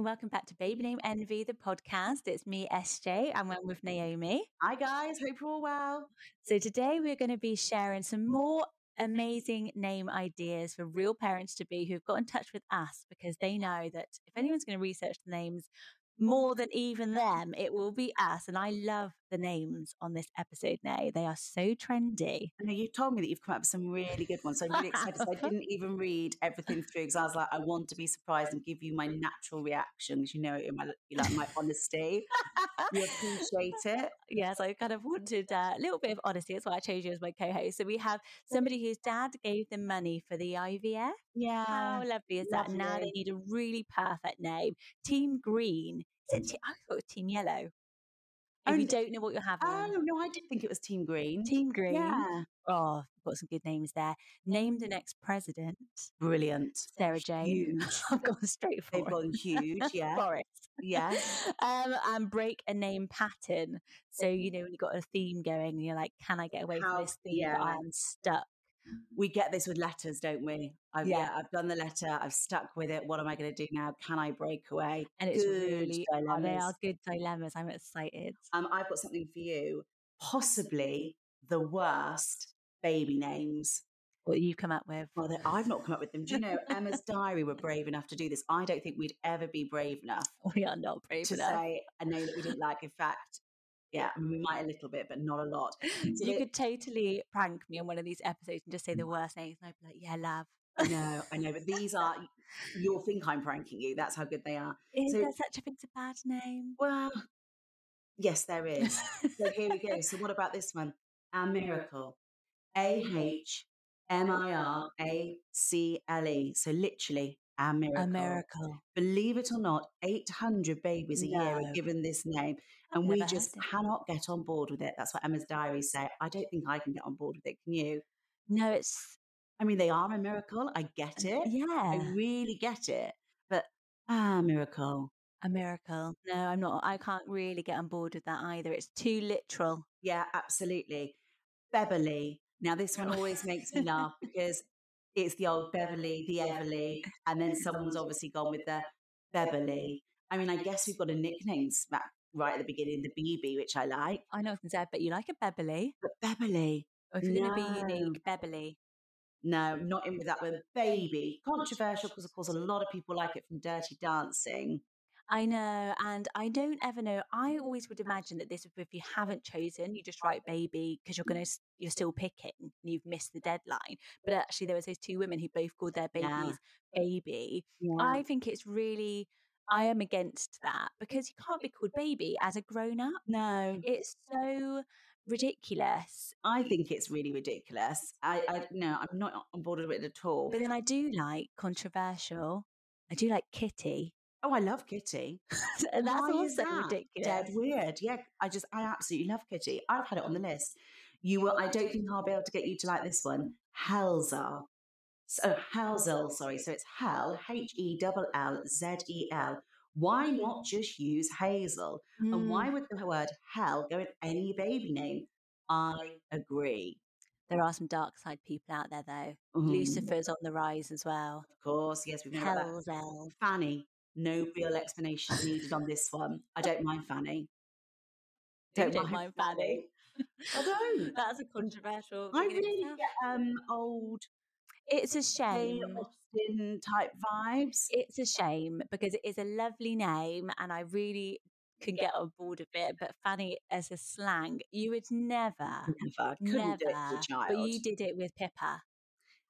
And welcome back to Baby Name Envy, the podcast. It's me, SJ, and I'm with Naomi. Hi guys, hope you're all well. So today we're going to be sharing some more amazing name ideas for real parents to be who've got in touch with us because they know that if anyone's going to research the names more than even them, it will be us. And I love the names on this episode now. They are so trendy. I know you told me that you've come up with some really good ones. So I'm really excited. so I didn't even read everything through because I was like, I want to be surprised and give you my natural reactions. You know, in my you like my honesty. you appreciate it. Yes, I kind of wanted uh, a little bit of honesty. That's why I chose you as my co-host. So we have somebody whose dad gave them money for the IVF. Yeah. How lovely is that? And now they need a really perfect name. Team Green. Is it te- I thought it was Team Yellow. If you don't know what you're having. Oh no, I did think it was Team Green. Team Green. Yeah. Oh, got some good names there. Name the next president. Brilliant. Sarah Jane. Huge. I've gone straight for They've gone huge. Yeah. Boris. Yeah. Um, and break a name pattern. So, you know, when you've got a theme going and you're like, can I get away How- from this theme? But I'm stuck. We get this with letters, don't we? I've, yeah. Yeah. I've done the letter. I've stuck with it. What am I going to do now? Can I break away? And it's Good really, oh, they are good dilemmas. I'm excited. Um, I've got something for you. Possibly the worst baby names. What you come up with. Well, I've not come up with them. Do you know Emma's Diary were brave enough to do this? I don't think we'd ever be brave enough We are not brave to enough. say a name that we didn't like. In fact, yeah, I mean, we might a little bit, but not a lot. So you they- could totally prank me on one of these episodes and just say the mm. worst names, and I'd be like, "Yeah, love." I know, I know, but these are. You'll think I'm pranking you. That's how good they are. Is So- there such a thing as a bad name? Well, yes, there is. So here we go. So what about this one? Our miracle. A H M I R A C L E. So literally our miracle. A miracle. Believe it or not, 800 babies a year are given this name. I've And we just cannot get on board with it. That's what Emma's diaries say. I don't think I can get on board with it. Can you? No, it's I mean, they are a miracle. I get it. Yeah, I really get it. But ah, miracle. a miracle. No, I'm not. I can't really get on board with that either. It's too literal. Yeah, absolutely. Beverly. Now, this one always makes me laugh because it's the old Beverly, the Everly, and then someone's obviously gone with the Beverly. I mean, I guess we've got a nickname smack right at the beginning, the BB, which I like. I know I was going say, but you like a Beverly. But Beverly, if you're going to be No. unique, Beverly. no, not in with that one. Baby, controversial because, of course, a lot of people like it from Dirty Dancing. I know, and I don't ever know. I always would imagine that this, if you haven't chosen, you just write baby because you're gonna mm. you're still picking and you've missed the deadline. But actually, there was those two women who both called their babies Yeah. baby. Yeah. I think it's really. I am against that because you can't be called baby as a grown up. no, It's so ridiculous. I think it's really ridiculous. I, I no, I'm not on board with it at all. But then I do like controversial. I do like Kitty. Oh, I love Kitty. and that's Why is also that? ridiculous. Dead weird. Yeah, I just, I absolutely love Kitty. I've had it on the list. You will, I don't think I'll be able to get you to like this one. Helzel. So, Helzel, sorry. So it's Hell, H E L L Z E L. Why not just use Hazel? And Mm, why would the word hell go in any baby name? I agree. There are some dark side people out there, though. Mhm. Lucifer's on the rise as well. Of course, yes, we've got that. Fanny, no real explanation needed on this one. I don't mind Fanny. You don't mind Fanny. I don't. That's a controversial. I really get um old It's a shame. Austen type vibes. It's a shame because it is a lovely name, and I really can get on board with it. But Fanny, as a slang, you would never, Never never. do it child. But you did it with Pippa,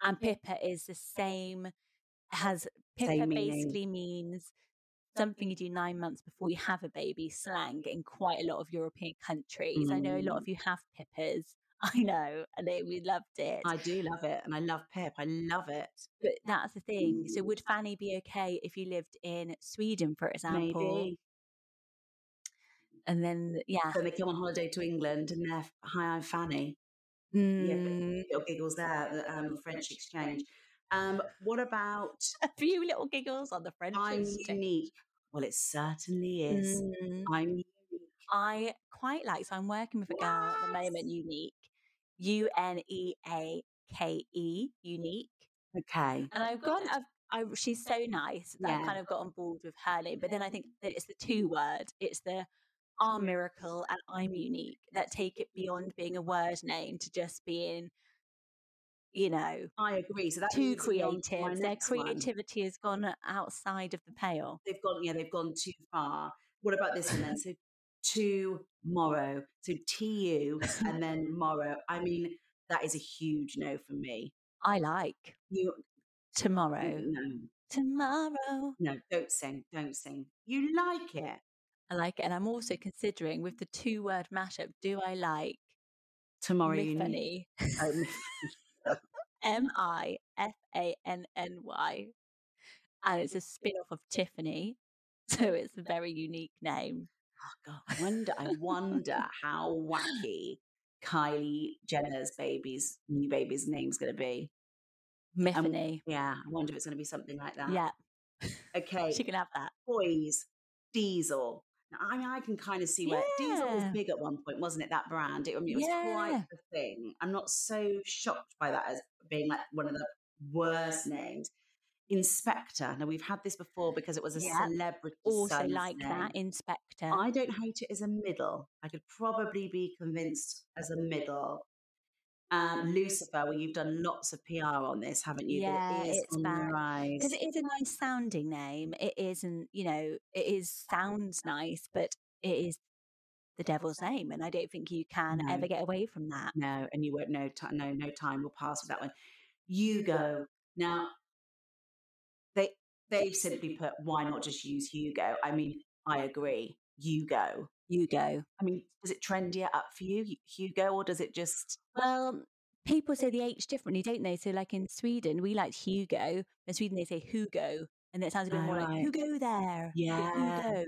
and Pippa is the same. Has Pippa basically means something you do nine months before you have a baby slang in quite a lot of European countries. I know a lot Mm. of you have Pippas. I know, and they, we loved it. I do love it, and I love Pip. I love it. but that's the thing. So, Mm. would Fanny be okay if you lived in Sweden, for example? Maybe. And then, yeah, Then they come on holiday to England, and they're hi, I'm Fanny. Mm, Yeah, little giggles there. the, Um, French exchange. Um, what about a few little giggles on the French. I'm unique? Well, it certainly is. Mm, I'm unique. I quite like. So I'm working with a girl at the moment. Unique, U N E A K E, unique. Okay. And I've got, I've, I, she's so nice that I've kind of got on board with her name. But then I think that it's the two word. It's the I'm miracle and I'm unique that take it beyond being a word name to just being, you know, I agree. So that too leads me on to my creative. Their next one. creativity has gone outside of the pale. They've gone, yeah, they've gone too far. What about this one then? So tomorrow. So T U and then morrow. I mean, that is a huge no for me. I like You tomorrow. no, Tomorrow. no, don't sing, don't sing. You like it. I like it. And I'm also considering with the two word mashup, do I like Tomorrow you need. Um, M I F A N N Y. And it's a spin off of Tiffany. So it's a very unique name. oh God, I wonder, I wonder how wacky Kylie Jenner's baby's new baby's name's going to be. Miffany. Yeah, I wonder if it's going to be something like that. yeah, Okay. she can have that. boys, Diesel. I mean, I can kind of see where Diesel was big at one point, wasn't it? That brand. It, I mean, it was quite Yeah. the thing. I'm not so shocked by that as being like one of the worst names. Inspector. Now we've had this before because it was a Yeah. celebrity. Also like that. Inspector. I don't hate it as a middle. I could probably be convinced as a middle. Um, Lucifer, well, you've done lots of PR on this, haven't you? Yeah, it is it's bad. because it is a nice sounding name. It isn't, you know, it is sounds nice, but it is the devil's name, and I don't think you can No. ever get away from that. No, and you won't know. T- no, no time will pass with that one. Hugo. Now, they they've simply put, why not just use Hugo? I mean, I agree. Hugo. You go. I mean, is it trendier up for you, Hugo, or does it just? Well, people say the H differently, don't they? So, like in Sweden, we like Hugo. In Sweden, they say Hugo, and it sounds a bit Oh, more like. Hugo there. Yeah. Hugo.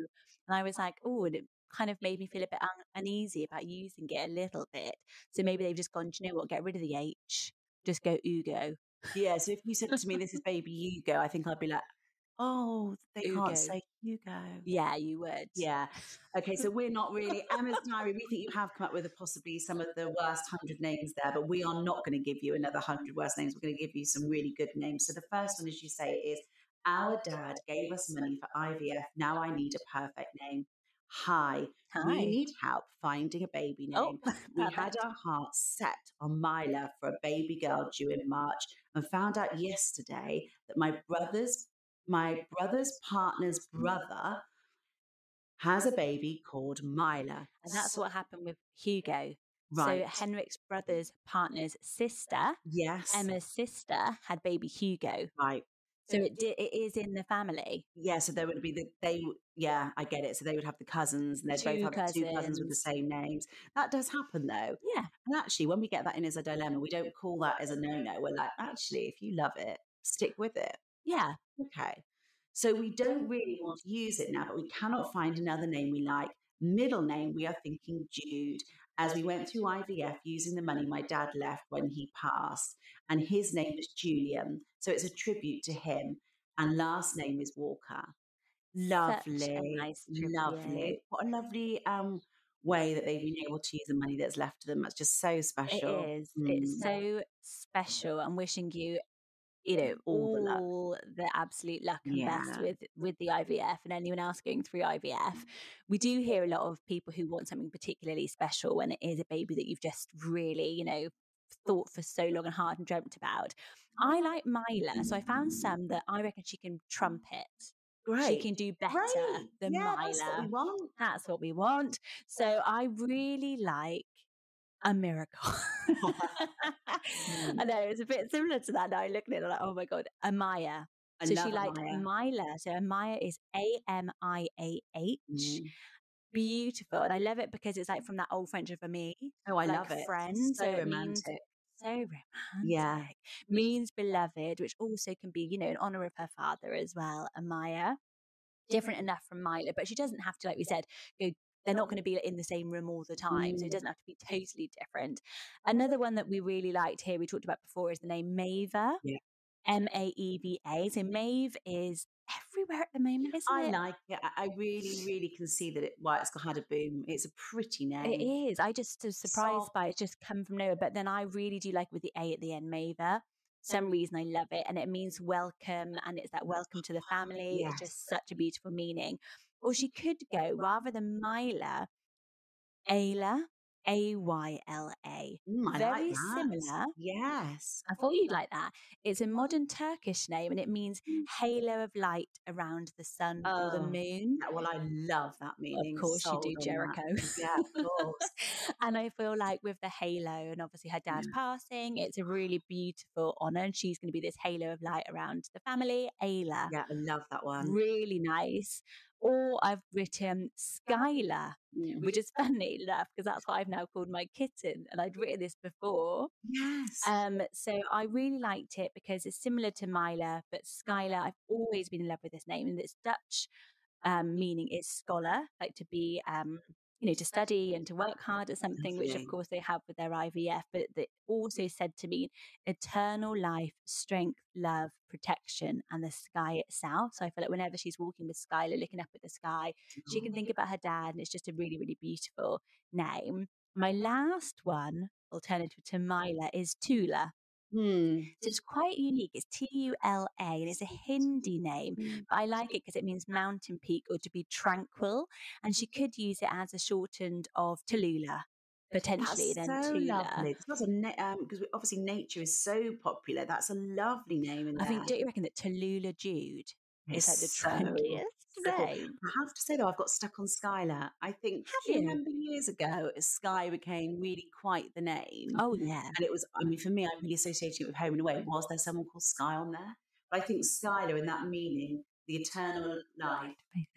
And I was like, oh, and it kind of made me feel a bit un- uneasy about using it a little bit. So maybe they've just gone, do you know what? Get rid of the H. Just go Hugo. Yeah. So if you said to me, "This is baby Hugo," I think I'd be like, "Oh, they can't say Hugo." Yeah, you would. Yeah. Okay, so we're not really Emma's diary. We think you have come up with a, possibly some of the worst hundred names there, but we are not going to give you another hundred worst names. We're going to give you some really good names. So the first one, as you say, is our dad gave us money for IVF. Now I need a perfect name. Hi, Hi. we need help finding a baby oh, name. Oh, we had our hearts set on Mila for a baby girl due in March and found out yesterday that my brother's my brother's partner's mm-hmm. brother has a baby called Mila. And that's what happened with Hugo. Right. So Henrik's brother's partner's sister, Yes. Emma's sister, had baby Hugo. Right. So it di- it is in the family. Yeah, so there would be the they. Yeah, I get it. So they would have the cousins, and they'd Two both have two cousins with the same names. That does happen, though. Yeah. And actually, when we get that in as a dilemma, we don't call that as a no-no. We're like, actually, if you love it, stick with it. Yeah. Okay. So we don't really want to use it now, but we cannot find another name we like. Middle name, we are thinking Jude. As we went through IVF using the money my dad left when he passed, and his name is Julian. So it's a tribute to him. And last name is Walker. Lovely. Nice lovely. What a lovely um way that they've been able to use the money that's left to them. That's just so special. It is. It's Mm. so special. I'm wishing you, you know, All the all the absolute luck and best with with the IVF and anyone else going through IVF. Mm-hmm. We do hear a lot of people who want something particularly special when it is a baby that you've just really, you know, thought for so long and hard and dreamt about. I mm-hmm. like Mila, so I found mm-hmm. some that I reckon she can trumpet. Great. She can do better Great. than yeah, Mila. That's what we want. That's what we want. So I really like a miracle. I know it's a bit similar to that now. Looking at it, I'm like, oh my god, Amaya. I so she liked Amaya. Mila. So Amaya is A M I A H. Mm. Beautiful, and I love it because it's like from that old French of a me. Oh, I like love it. friend, So so it romantic. So romantic. Yeah. Means beloved, which also can be, you know, in honor of her father as well, Amaya. Different enough from Mila, but she doesn't have to, like we said, go they're not going to be in the same room all the time. So it Mm. doesn't have to be totally different. Another one that we really liked here, we talked about before, is the name Maeva. Yeah. M A E V A. So Maeve is everywhere at the moment, isn't I it? like it. I I really, really can see that it, why it's had a boom. It's a pretty name. It is. I just was surprised Soft. by it. It's just come from nowhere. But then I really do like with the A at the end, Maeva. Some reason I love it. And it means welcome. And it's that welcome to the family. It's just such a beautiful meaning. Or she could go, rather than Mila, Ayla, A Y L A. Mm, Very like similar. Yes. I thought you'd like that. It's a modern Turkish name and it means halo of light around the sun or the Oh, moon. Yeah, well, I love that meaning. Of course, you do, on that. Jericho. Yeah, of course. and I feel like with the halo and obviously her dad passing, it's a really beautiful honour. And she's going to be this halo of light around the family. Ayla. yeah, I love that one. Really nice. Or I've written Skylar, Mm. which is funny enough because that's what I've now called my kitten. And I'd written this before. Yes. Um, so I really liked it because it's similar to Mila, but Skylar, I've always been in love with this name, and it's Dutch um, meaning is scholar, like to be, um, you know, to study and to work hard at something, which of course they have with their IVF, but it also said to mean eternal life, strength, love, protection, and the sky itself. So I feel like whenever she's walking with Skylar, looking up at the sky, she can think about her dad, and it's just a really, really beautiful name. My last one, alternative to Mila, is Tula. Hmm. So it's quite unique. It's T U L A and it's a Hindi name. But I like it because it means mountain peak or to be tranquil. And she could use it as a shortened of Tallulah, potentially. That's then so Tula. lovely. That's a na- um, because obviously nature is so popular. That's a lovely name I think, don't you reckon that Tallulah Jude is like the so name? I have to say though, I've got stuck on Skylar. I think Have you remember years ago, uh, Sky became really quite the name. Oh, yeah. And it was, I mean, for me, I'm really associating it with home and away. Was there someone called Sky on there? But I think Skylar, in that meaning, the eternal light,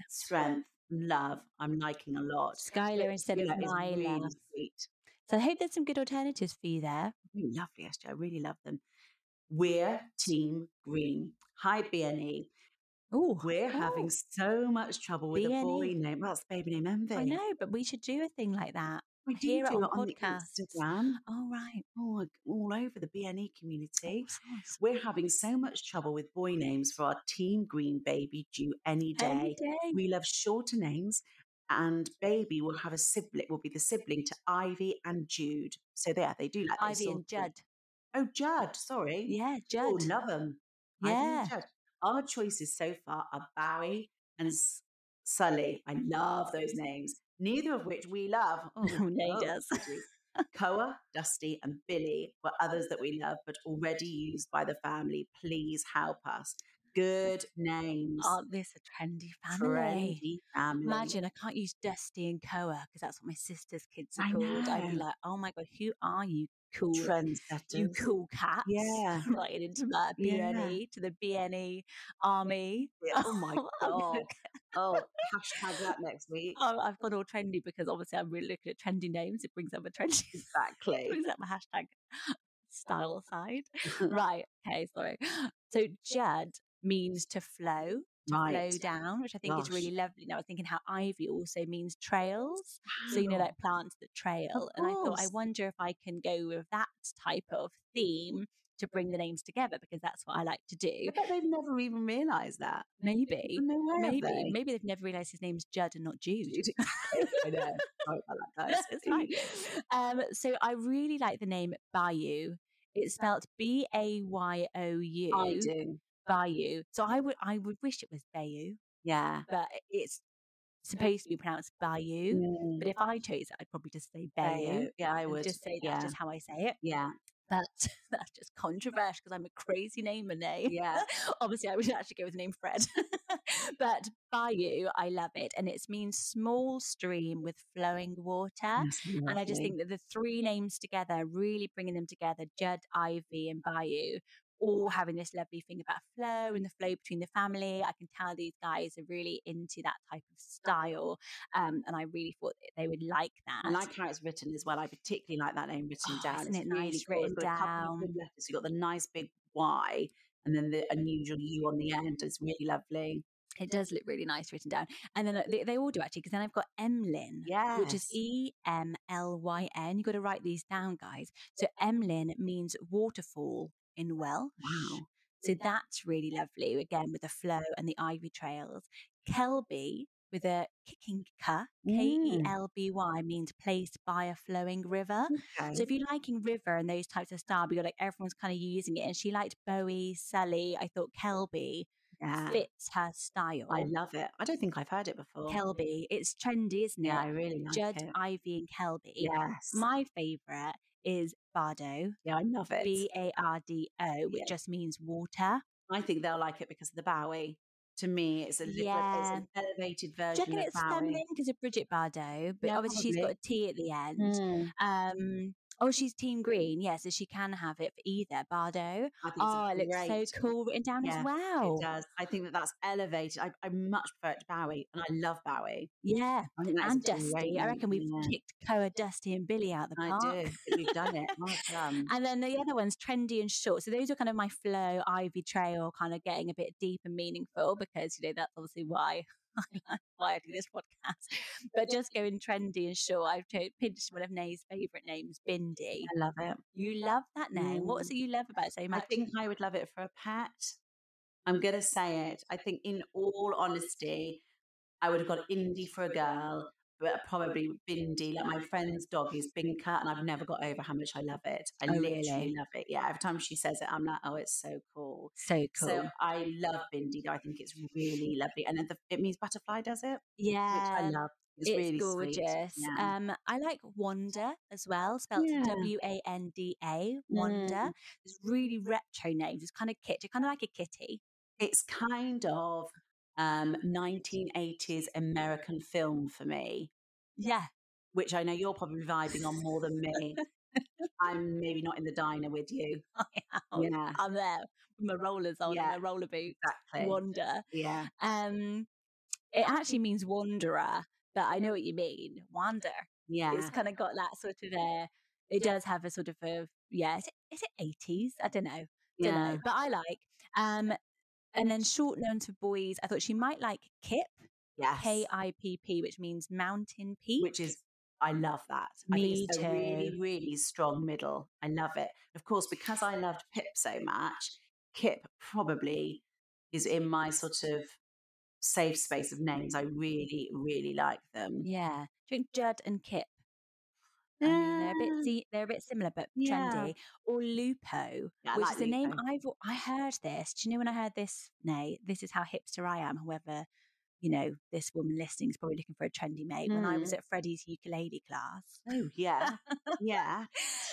strength, love, I'm liking a lot. Skylar instead of Mila. really sweet. So I hope there's some good alternatives for you there. Really lovely, actually. I really love them. We're Team Green. Hi, BNE. Oh, We're having oh. so much trouble with a boy BNE. name. Well, that's baby name envy. I know, but we should do a thing like that. We do Hear it do on it on the podcasts. Instagram. Oh, right. Oh, all, all over the BNE community. Nice. We're having so much trouble with boy names for our Team Green baby due any day. Any day. We love shorter names, and baby will have a sibling. Will be the sibling to Ivy and Jude. So there, they do like Ivy and Judd. Oh, Judd. Sorry. Yeah, Oh, Judd. love them. Yeah. Our choices so far are Bowie and Sully. I love those names. Neither of which we love. Oh, No, he oh, does. Koa, Dusty, and Billy were others that we love, but already used by the family. Please help us. Good names. Aren't this a trendy family? Trendy family. Imagine I can't use Dusty and Koa because that's what my sister's kids are I called. I'd be like, oh my god, who are you, cool, trendsetters. you cool cats? Yeah. right into my Yeah. BNE to the BNE army. Yeah, Oh my god. Oh, hashtag that next week. Oh, I've gone all trendy because obviously I'm really looking at trendy names. It brings up a trendy, Exactly. brings up my hashtag style side. right. Okay. Sorry. So Judd means to flow, to flow Right. down, which I think is really lovely. Now I was thinking how ivy also means trails. So you know, like plants that trail. And I thought, I wonder if I can go with that type of theme to bring the names together because that's what I like to do. I bet they've never even realised that. Maybe. No way Maybe, they? maybe they've never realised his name's Judd and not Jude. I know. Sorry about that, it's fine. Um, so I really like the name Bayou. It's spelled B A Y O U. I do. Bayou. So I would I would wish it was Bayou, Yeah. but it's supposed to be pronounced Bayou. Mm. But if I chose it, I'd probably just say Bayou. Bayou. Yeah, I would. just say yeah. that's just how I say it. yeah. But that's just controversial because I'm a crazy namer name. Yeah. Obviously, I would actually go with the name Fred. but Bayou, I love it. And it means small stream with flowing water. That's And I just think that the three names together, really bringing them together, Judd, Ivy, and Bayou, all having this lovely thing about flow and the flow between the family. I can tell these guys are really into that type of style. Um, and I really thought that they would like that. I like how it's written as well. I particularly like that name written Oh, down. isn't It's it really nice cool. Written got a couple of good down? letters. You've got the nice big Y and then the unusual U on the end. It's really lovely. It does look really nice written down. And then they, they all do actually, because then I've got Emlyn, Yeah. which is E M L Y N. You've got to write these down, guys. So Emlyn means waterfall in Welsh. Wow. So that's really lovely, again, with the flow and the ivy trails. Kelby with a kicking K, mm. K E L B Y, means placed by a flowing river. Okay. So if you're liking river and those types of style, but you're like everyone's kind of using it, and she liked Bowie, Sully, I thought Kelby yeah. fits her style. I love it. I don't think I've heard it before. Kelby. It's trendy, isn't it? Yeah, I really like Judd, it. Ivy, and Kelby. Yes. My favourite is Bardo. yeah, I love it. B A R D O, which Yeah. just means water. I think they'll like it because of the Bowie. To me, it's a little, Yeah. it's an elevated Do you version reckon it's Bowie. feminine because of Brigitte Bardot? But Yeah, obviously she's got a T at the end. Mm. Um, oh, she's Team Green. Yeah, so she can have it for either Bardo. I think Oh, it looks great. so cool written down Yeah, as well. It does. I think that that's elevated. I, I much prefer it to Bowie, and I love Bowie. Yeah. I think that's And Dusty. I reckon we've Yeah, kicked Koa, Dusty, and Billy out the park. I think We've done it. Well done. And then the other one's trendy and short. So those are kind of my flow, Ivy Trail, kind of getting a bit deep and meaningful because, you know, that's obviously why why I do this podcast. But just going trendy and short, I've pinched one of Nay's favourite names, Bindi. I love it. You love that name. What Mm. was it you love about it so I think I would love it for a pet. I'm going to say it. I think, in all honesty, I would have got Indy for a girl, but probably Bindi. Like my friend's dog is Binka, and I've never got over how much I love it. I Oh, literally really? love it. Yeah, every time she says it, I'm like, oh, it's so cool. so cool. So I love Bindi. I think it's really lovely, and then the, it means butterfly, does it? yeah. Which I love. It's, It's, really gorgeous. Sweet. Yeah. Um, I like Wanda as well, spelled Yeah. W A N D A. Wanda. Mm. It's really retro names. It's kind of kitty, kind of like a kitty. it's kind of um, 1980s American film for me. Yeah, which I know you're probably vibing on more than me. I'm maybe not in the diner with you. Yeah. I'm there with my rollers on Yeah, and my roller boots. Exactly. Wander. Yeah. Um, it actually means wanderer, but I know what you mean. Wander. Yeah. It's kind of got that sort of a. It does have a sort of a yeah. Is it, is it 80s? I don't know. Don't yeah. know. But I like. Um, and then short known to boys. I thought she might like Kip. Yes. K I P P, which means mountain peak. Which is, I love that. I Me think it's a really, really strong middle. I love it. Of course, because I loved Pip so much, Kip probably is in my sort of safe space of names. I really, really like them. yeah. Do you think Judd and Kip? I mean, they're a bit Uh, they're a bit similar but yeah. trendy. Or Lupo, Yeah, which like is a name I've I heard this. Do you know when I heard this? Nay, this is how hipster I am. However, you know, this woman listening is probably looking for a trendy mate. When I was at Freddie's ukulele class, Oh yeah, yeah.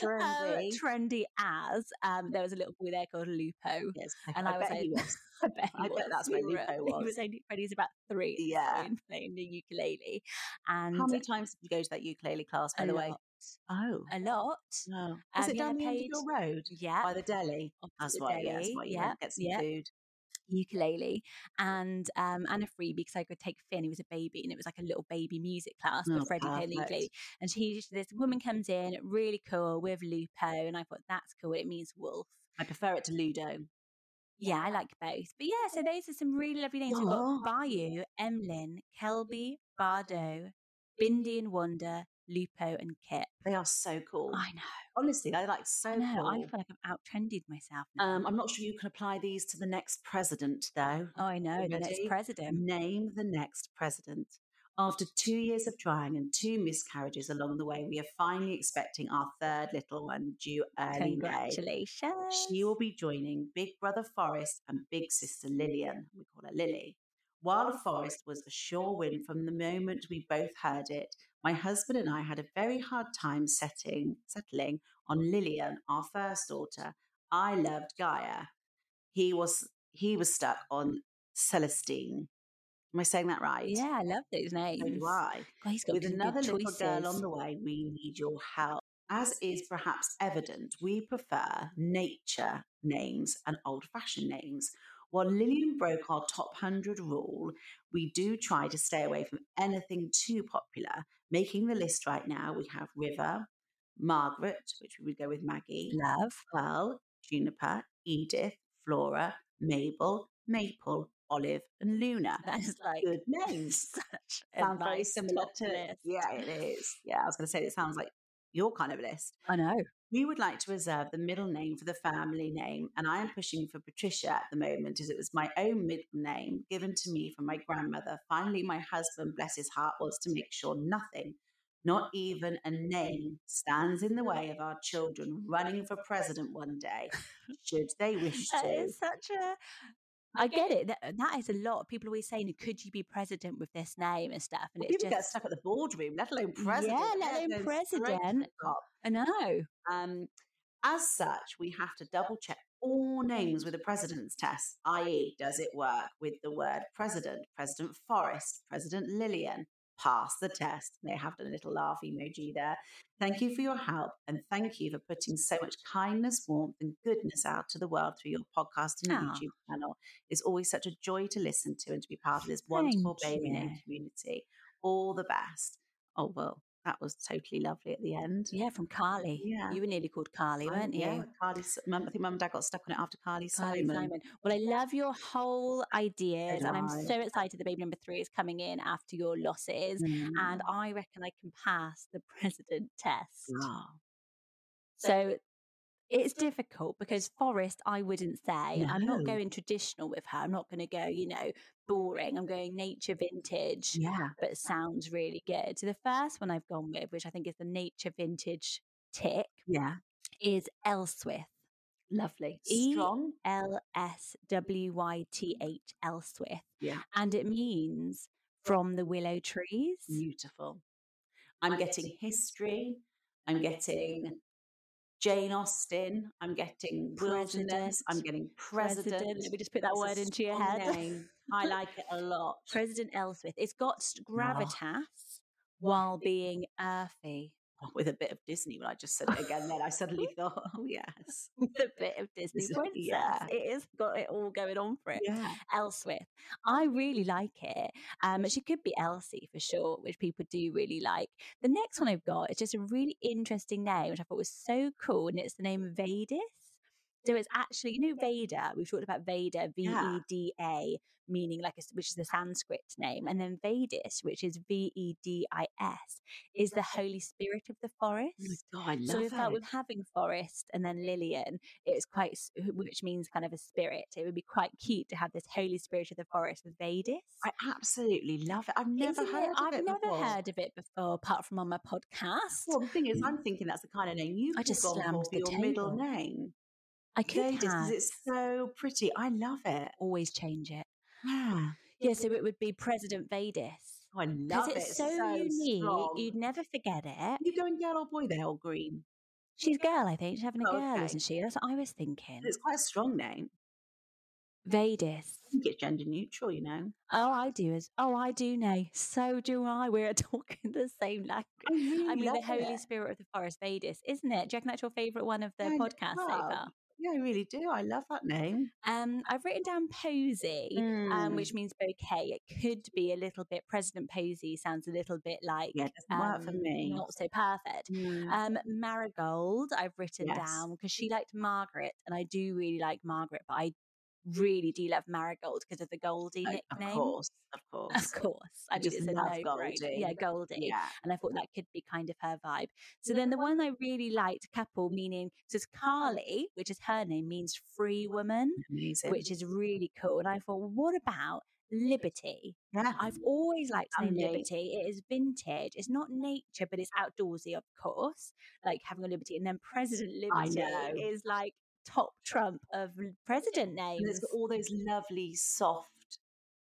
um, Trendy. trendy as um, there was a little boy there called Lupo, Yes, and I, was bet like, he was. I bet, he I bet that's where Lupo He was. was only Freddie's about three. Yeah. playing the ukulele, and How many times did you go to that ukulele class? By the way, oh, a lot. no. Was Um, it yeah, down the end of your road Yeah, by the deli? That's why. Yeah, that's why you yeah, get some yeah. food. ukulele and um and a freebie because I could take Finn. He was a baby, and it was like a little baby music class for Oh, Freddie playing the perfect. ukulele. And she, this woman comes in, really cool with Lupo, and I thought that's cool. It means wolf. I prefer it to Ludo. Yeah, I like both. But yeah, so those are some really lovely names. We've Oh. got Bayou, Emlyn, Kelby, Bardo, Bindi and Wanda, Lupo, and Kip. They are so cool. I know. Honestly, they're like so I know. cool. I feel like I've out trendied myself um, I'm not sure you can apply these to the next president, though. oh, I know. The next president. Name the next president. After two years of trying and two miscarriages along the way, we are finally expecting our third little one due early May. Congratulations. She will be joining Big Brother Forest and Big Sister Lillian. We call her Lily. While Forest was a sure win from the moment we both heard it, my husband and I had a very hard time setting, settling on Lillian, our first daughter. I loved Gaia. He was he was stuck on Celestine. Am I saying that right? Yeah, I love those names. So do I. God, he's got With another little girl on the way, we need your help. As is perhaps evident, we prefer nature names and old fashioned names. While Lillian broke our top 100 rule, we do try to stay away from anything too popular. Making the list right now, we have River, Margaret, which we would go with Maggie, Love. Pearl, Juniper, Edith, Flora, Mabel, Maple, Olive, and Luna. That is like Good names such sounds very similar to list. yeah it is yeah i was going to say it sounds like your kind of list I know. We would like to reserve the middle name for the family name and i am pushing for patricia at the moment as it was my own middle name given to me from my grandmother finally my husband bless his heart was to make sure nothing not even a name stands in the way of our children running for president one day should they wish to is such a. I get it. That, that is a lot. People always saying, "Could you be president with this name and stuff?" And it's people get stuck at the boardroom let alone president Yeah, let alone going straight to the president. I know. Um, as such, we have to double check all names with a president's test, i.e., does it work with the word president, President Forest, President Lillian? Pass the test. They have done a little laugh emoji there. Thank you for your help and thank you for putting so much kindness, warmth, and goodness out to the world through your podcast and Ah. YouTube channel. It's always such a joy to listen to and to be part of this wonderful baby community. All the best. Oh, well, that was totally lovely at the end. Yeah, from Carly. Yeah. You were nearly called Carly, I- weren't you? Yeah, Carly. Mum, I think mum and dad got stuck on it after Carly, Carly Simon. Simon. Well, I love your whole ideas, and I'm so excited that baby number three is coming in after your losses. And Mm. I reckon I can pass the president test. Oh, So it's difficult because Forest, I wouldn't say. I'm not going traditional with her. I'm not going to go, you know, boring. I'm going nature vintage, yeah. but sounds really good. So the first one I've gone with, which I think is the nature vintage tick, Yeah. is Elswyth. Lovely. E- Strong. L S W Y T H Elswyth. Yeah. And it means from the willow trees. Beautiful. I'm getting history. I'm getting Jane Austen. I'm getting wilderness. I'm President. getting president. Let me just put that It's word into your head. name. I like it a lot. President Elswyth. It's got s- gravitas while being earthy. With a bit of Disney when I just said it again. Then I suddenly thought, oh yes, With a bit of Disney princess. yeah. It has got it all going on for it. yeah. Elswyth. I really like it. Um, she could be Elsie for sure, which people do really like. The next one I've got is just a really interesting name, which I thought was so cool, and it's the name Vedis. So it's actually, you know, Veda. We've talked about Veda, V. E D A, meaning like, a, which is the Sanskrit name, and then Vedis, which is V E D I S, is the Holy Spirit of the forest. Oh my God, I love So we felt it. with having Forest and then Lillian, it's quite, which means kind of a spirit. It would be quite cute to have this Holy Spirit of the forest with Vedis. I absolutely love it. I've never Isn't heard it? of I've it never before. heard of it before, apart from on my podcast. Well, the thing is, mm. I'm thinking that's the kind of name you I just slammed for your middle table. name. I could Vedas, 'cause have it's so pretty. I love it. always change it. Yeah. Yeah, so it would be President Vadis. Oh, I Because love it. it's so, unique, strong. you'd never forget it. you going girl or boy there or green? She's girl, I think. She's having a Oh, girl, okay. isn't she? That's what I was thinking. It's quite a strong name. Vadis. I think it's gender neutral, you know. Oh, I do as oh, I do know. So do I. We're talking the same language. I really I mean, the Holy it. Spirit of the Forest, Vadis, isn't it? Do you reckon that's your favourite one of the podcasts so far? Yeah, I really do. I love that name. Um, I've written down Posy, um, Mm. which means bouquet. It could be a little bit President Posy sounds a little bit like Yeah, work for um, me. Not so perfect. Mm. Um, Marigold, I've written Yes. down because she liked Margaret, and I do really like Margaret, but I really do love Marigold because of the Goldie Oh, nickname. Of course, of course. Of course. I I just love no Goldie. Yeah, Goldie. Yeah. And I thought that could be kind of her vibe. So then the one I really liked, couple, meaning, so it's Carly, which is her name, means free woman, Amazing. which is really cool. And I thought, well, what about Liberty? yeah. I've always liked the. Liberty. It is vintage. It's not nature, but it's outdoorsy, of course, like having a Liberty. And then President Liberty is like top trump of president names. And there's got all those lovely soft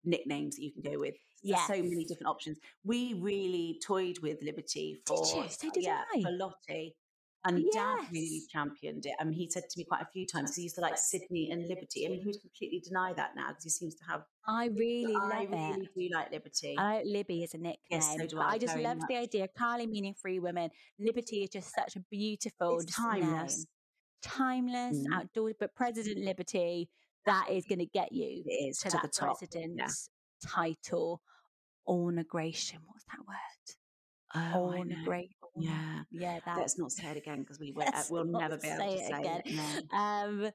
nicknames that you can go with. Yeah, so many different options. We really toyed with Liberty for Did you? So did yeah, I. for Lottie. And Dad really championed it. I mean, he said to me quite a few times, he used to like Sydney and Liberty. I mean, he would completely deny that now because he seems to have. I really love I it. really do like Liberty. I like Libby as a nickname. so do I, I just loved the idea. Carly meaning free women. Liberty is just such a beautiful it's just name. Timeless. Mhm. outdoors. But President Liberty, that is going to get you It is to, to that the top. president's title. Ornagration. What's that word? Oh, I know. Ornagra- Yeah. yeah. That. Let's not say it again because we will, Let's we'll never be able say to it say again. it. No. Um.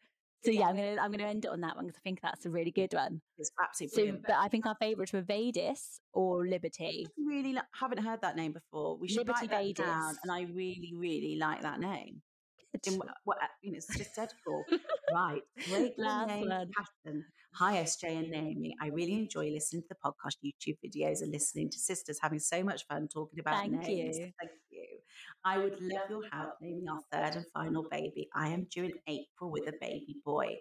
So yeah, I'm gonna I'm gonna end it on that one because I think that's a really good one. It's absolutely So, brilliant. but I think our favourites were Vadis or Liberty. I really haven't heard that name before. We should Liberty write that down, and I really, really like that name. In what, what uh, you know, it's just dead cool. right, great Last name, one. passion. Hi, SJ and Naomi. I really enjoy listening to the podcast, YouTube videos, and listening to sisters having so much fun talking about Thank names. you. Thank you. I would love your help naming our third and final baby. I am due in April with a baby boy.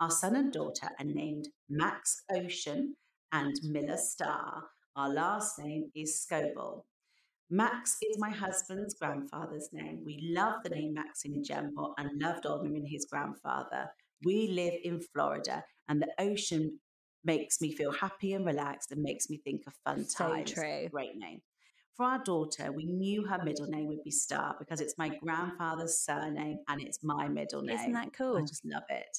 Our son and daughter are named Max Ocean and Miller Star. Our last name is Scoble. Max is my husband's grandfather's name. We love the name Max in general and loved honouring his grandfather. We live in Florida, and the ocean makes me feel happy and relaxed and makes me think of fun So times. true. Great name. For our daughter, we knew her middle name would be Star because it's my grandfather's surname and it's my middle name. Isn't that cool? I just love it.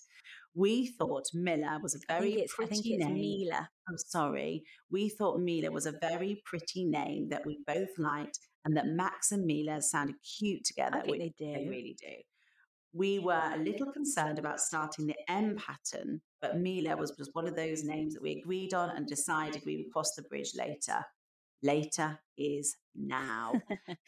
We thought Miller was a very think it's, I pretty think it's name. Mila. I'm sorry. We thought Mila was a very pretty name that we both liked and that Max and Mila sounded cute together. I think they do. They really do. We were a little concerned about starting the M pattern, but Mila was just one of those names that we agreed on and decided we would cross the bridge later. Later is now.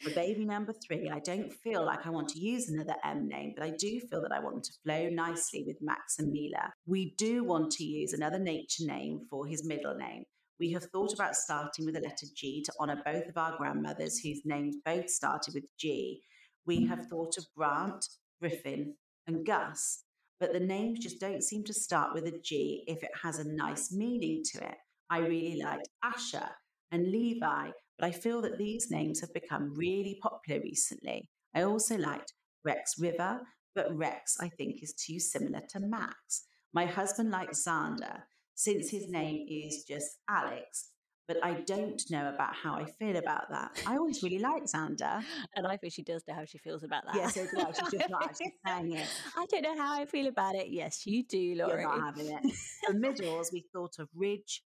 For baby number three, I don't feel like I want to use another M name, but I do feel that I want to flow nicely with Max and Mila. We do want to use another nature name for his middle name. We have thought about starting with the letter G to honour both of our grandmothers whose names both started with G. We have thought of Grant, Griffin, and Gus, but the names just don't seem to start with a G if it has a nice meaning to it. I really liked Asher and Levi, but I feel that these names have become really popular recently. I also liked Rex River, but Rex I think is too similar to Max. My husband likes Xander since his name is just Alex, but I don't know about how I feel about that. I always really like Xander. And I think she does know how she feels about that. Yes, so do I. She's just not oh, actually saying it. I don't know how I feel about it. Yes, you do, Laurie. You're not having it. For middles, we thought of ridge,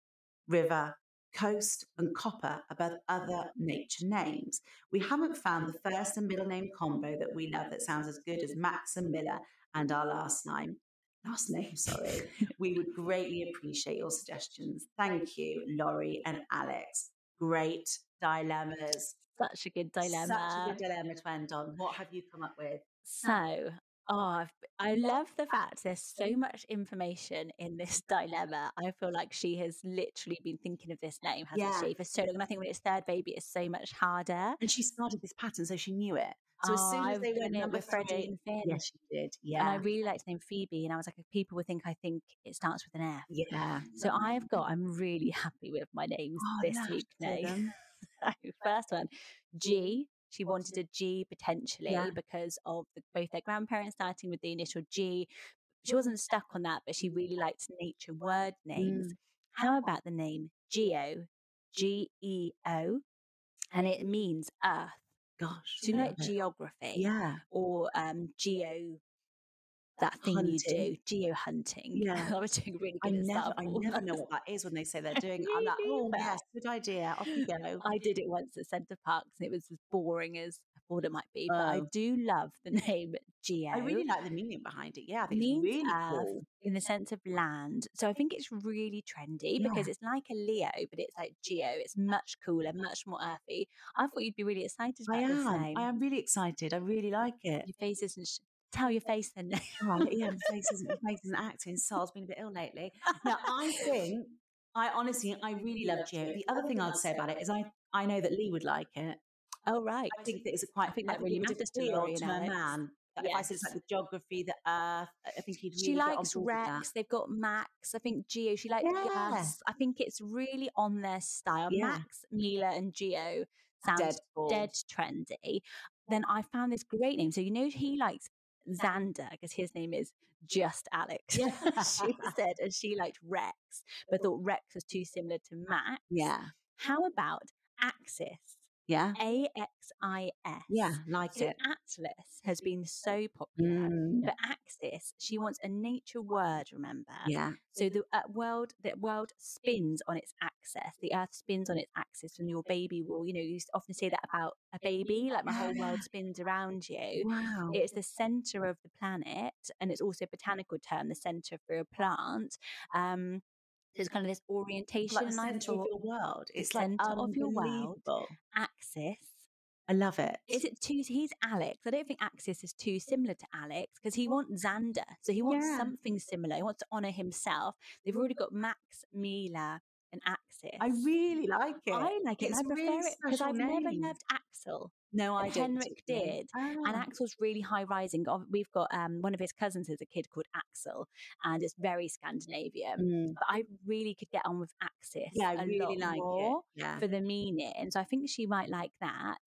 river, coast, and copper above other nature names. We haven't found the first and middle name combo that we love that sounds as good as Max and Miller and our last name. Last name, sorry. we would greatly appreciate your suggestions. Thank you, Laurie and Alex. Great dilemmas. Such a good dilemma. Such a good dilemma to end on. What have you come up with? So Oh, I've- I love the fact there's so much information in this dilemma. I feel like she has literally been thinking of this name, hasn't Yeah. she, for so long? And I think when it's third baby, it's so much harder. And she started this pattern, so she knew it. So as Oh, soon as they went number with Freddie and Finn. yes, she did. Yeah, and I really liked the name Phoebe, and I was like, people would think I think it starts with an F. yeah. So I've got, I'm really happy with my names Oh, this week now. Dylan. So, First one, G. She wanted a G potentially Yeah. because of the, both their grandparents starting with the initial G. She wasn't stuck on that, but she really liked nature word names. Mm. How about the name Geo? G E O. And it means earth. Gosh, So you know love like it. geography Yeah, or um, geo, that thing you do, geo hunting. Yeah. I was doing really I good never, I never know what that is when they say they're doing. I'm like, oh yes, good idea. Off you go. I did it once at Center Parcs and it was as boring as I thought it might be. But I Oh. do love the name Geo. I really like the meaning behind it. Yeah, I think means really cool. in the sense of land. So I think it's really trendy Yeah. because it's like a Leo, but it's like Geo. It's much cooler, much more earthy. I thought you'd be really excited I about this am. name. I am really excited. I really like it. Your face isn't. Tell your face then. Oh, yeah, my face isn't, my face isn't acting. Sol's been a bit ill lately. Now, I think, I honestly, I really love Geo. The other thing I'd say about it is I, I know that Lee would like it. oh right. I think that it's a quite. I think that really matters to appeal Laurie to and a man. If I said it's like the geography, the earth, I think he'd really She likes board with that. Rex. They've got Max. I think Geo. She likes. Gus. I think it's really on their style. Yeah. Max, Mila, and Geo sounds Dead dead, trendy. Then I found this great name. So you know he likes Xander because his name is just Alex. Yeah. she said, and she liked Rex, but oh. thought Rex was too similar to Max. Yeah, How about Axis? Yeah, A X I S. yeah, like So it. Atlas has been so popular. Mm, But Axis, she wants a nature word, remember? yeah, So the uh, world, the world spins on its axis. The Earth spins on its axis, and your baby will, you know, you often say that about a baby, like my whole world spins around you. wow. It's the center of the planet, and it's also a botanical term, the center for a plant. Um, so it's kind of this orientation, like the I centre oh, of your world. the It's like centre of your world. axis. I love it. Is it too? He's Alex. I don't think Axis is too similar to Alex because he wants Xander. So he wants Yeah. something similar. He wants to honor himself. They've already got Max, Mila, and Axis. I really like it. I like it. It's and prefer really it because I've never loved Axel. No, I. Henrik did. And Ah. Axel's really high rising. We've got um, one of his cousins is a kid called Axel, and it's very Scandinavian. Mm. But I really could get on with Axis. Yeah, I really like it. Yeah. for the meaning. So I think she might like that.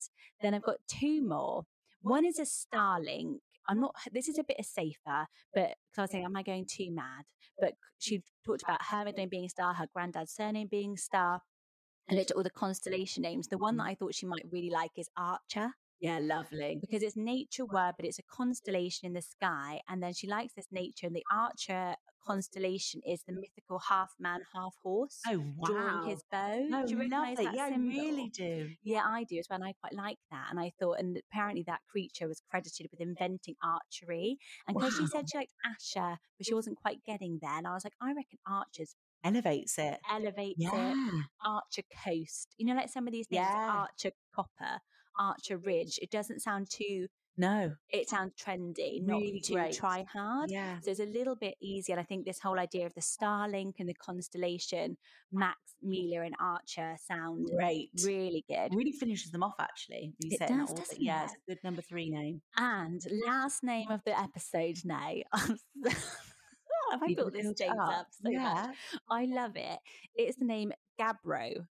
Then I've got two more. One is a Starlink. I'm not, this is a bit safer, but because I was saying, am I going too mad? But she talked about her name being Star, her granddad's surname being Star. I looked at all the constellation names. The one that mm. I thought she might really like is Archer Yeah, lovely. because it's nature word, but it's a constellation in the sky. And then she likes this nature, and the Archer constellation is the mythical half man, half horse Oh, wow. drawing his bow. Oh, Do you recognise lovely. that Yeah, symbol? I really do. Yeah, I do as well. And I quite like that. And I thought, and apparently that creature was credited with inventing archery. And because she said she liked Asher, but she wasn't quite getting there. And I was like, I reckon Archer's Elevates it. elevates it. Archer Coast. You know, like some of these names, Yeah. Archer Copper, Archer mm. Ridge. It doesn't sound too, No. it sounds trendy, not Really too great. try hard. Yeah. So it's a little bit easier. And I think this whole idea of the Starlink and the constellation, Max, Mila, and Archer sound Great. really good. Really finishes them off, actually. You It does, doesn't Yeah, it's a good number three name. And last name of the episode now. Have I built this it James up so yeah. much? I love it. It's the name Gabbro.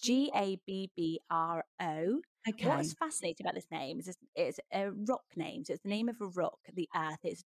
G A B B R O. Okay. What's fascinating about this name is it's, a rock name. So it's the name of a rock, the earth. It's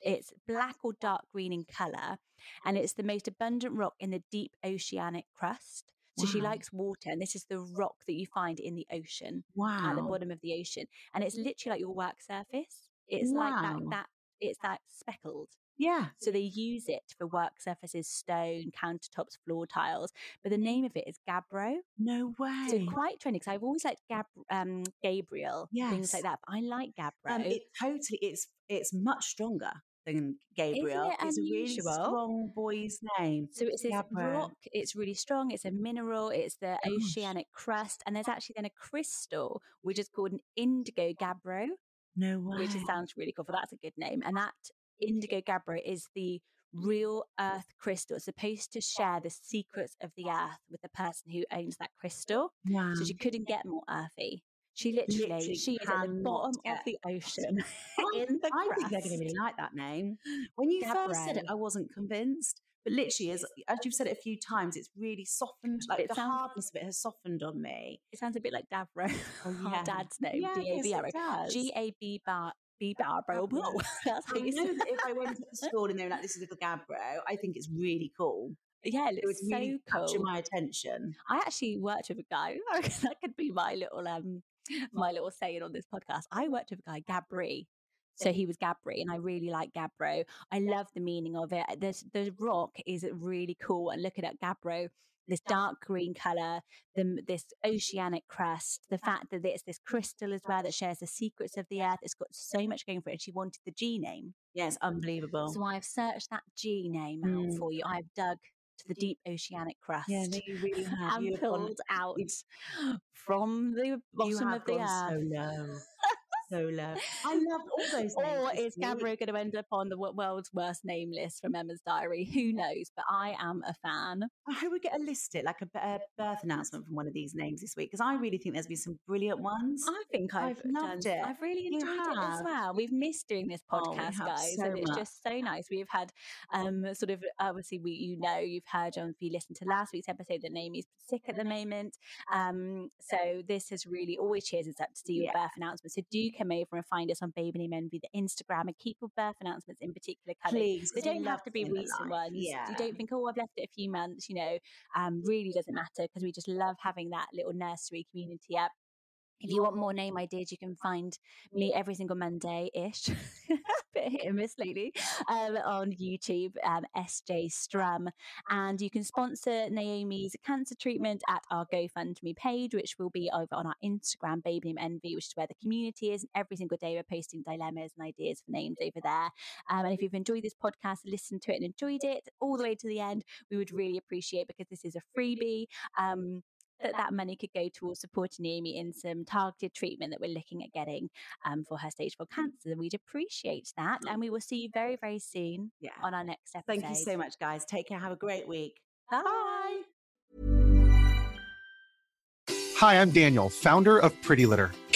it's black or dark green in color, and it's the most abundant rock in the deep oceanic crust. So she likes water, and this is the rock that you find in the ocean wow. at the bottom of the ocean, and it's literally like your work surface. It's like that that it's that speckled. Yeah. So they use it for work surfaces, stone, countertops, floor tiles. But the name of it is Gabbro. No way. So quite trendy because I've always liked Gab, um, Gabriel, things like that. But I like Gabbro. Um, it totally. It's it's much stronger than Gabriel. it it's a really strong boy's name. so it's this rock. It's really strong. It's a mineral. It's the Gosh. oceanic crust, and there's actually then a crystal which is called an indigo gabbro. No way. which sounds really cool. But that's a good name. And that indigo gabbro is the real earth crystal. It's supposed to share the secrets of the earth with the person who owns that crystal. wow. So she couldn't get more earthy. She literally, Literally she is at the bottom of the ocean I, in the I think they're going to really like that name. When you first said it, I wasn't convinced. But literally, as, as you've said it a few times, it's really softened. Like It the sounds- hardness of it has softened on me. It sounds a bit like Davro, Oh, yeah. dad's name, Yeah, D A B yes, R it O. does. G A B bar bro. That's I you know say that if I went to the school and they were like, "This is little Gabbro," I think it's really cool. Yeah, It would it's really so capture cool. my attention. I actually worked with a guy. that could be my little um my little saying on this podcast. I worked with a guy, Gabri. So he was Gabri, and I really like Gabbro. I love the meaning of it. This the rock is really cool, and looking at Gabbro, this dark green color, the this oceanic crust, the fact that it's this crystal as well that shares the secrets of the earth. It's got so much going for it. And she wanted the G name, Yeah, unbelievable. so I've searched that G name out Mm. for you. I've dug to the deep oceanic crust yeah, no, you really have. and have gone- pulled out from the bottom of the earth. so low, so low. I love all those. Or is. Gabbro going to end up on the world's worst name list from Emma's diary? Who knows? But I am a fan. I hope we get a list it like a birth announcement from one of these names this week because I really think there's been some brilliant ones. I think I've, I've loved done, it. I've really enjoyed it as well. We've missed doing this Oh, podcast, have guys, so and it's just so nice. We've had um sort of obviously we you know you've heard on if you listened to last week's episode that Naomi's sick at the moment. Um, so this has really always cheers us up to see your Yeah. birth announcement. So do come over and find us on Baby Name Envy, the Instagram, and keep your birth announcements in particular coming. Please, They don't have to be recent ones. Yeah. You don't think, oh, I've left it a few months, you know, um, really doesn't matter because we just love having that little nursery community up. If you want more name ideas, you can find me every single Monday ish, hit and miss lately, um, on YouTube, um, SJ Strum. And you can sponsor Naomi's cancer treatment at our GoFundMe page, which will be over on our Instagram, Baby Name Envy, which is where the community is. And every single day we're posting dilemmas and ideas for names over there. Um, and if you've enjoyed this podcast, listened to it and enjoyed it all the way to the end, we would really appreciate because this is a freebie. Um, that that money could go towards supporting Amy in some targeted treatment that we're looking at getting um, for her stage four cancer. We'd appreciate that, and we will see you very, very soon Yeah. on our next episode. Thank you so much, guys. Take care. Have a great week. Bye. Hi, I'm Daniel, founder of Pretty Litter.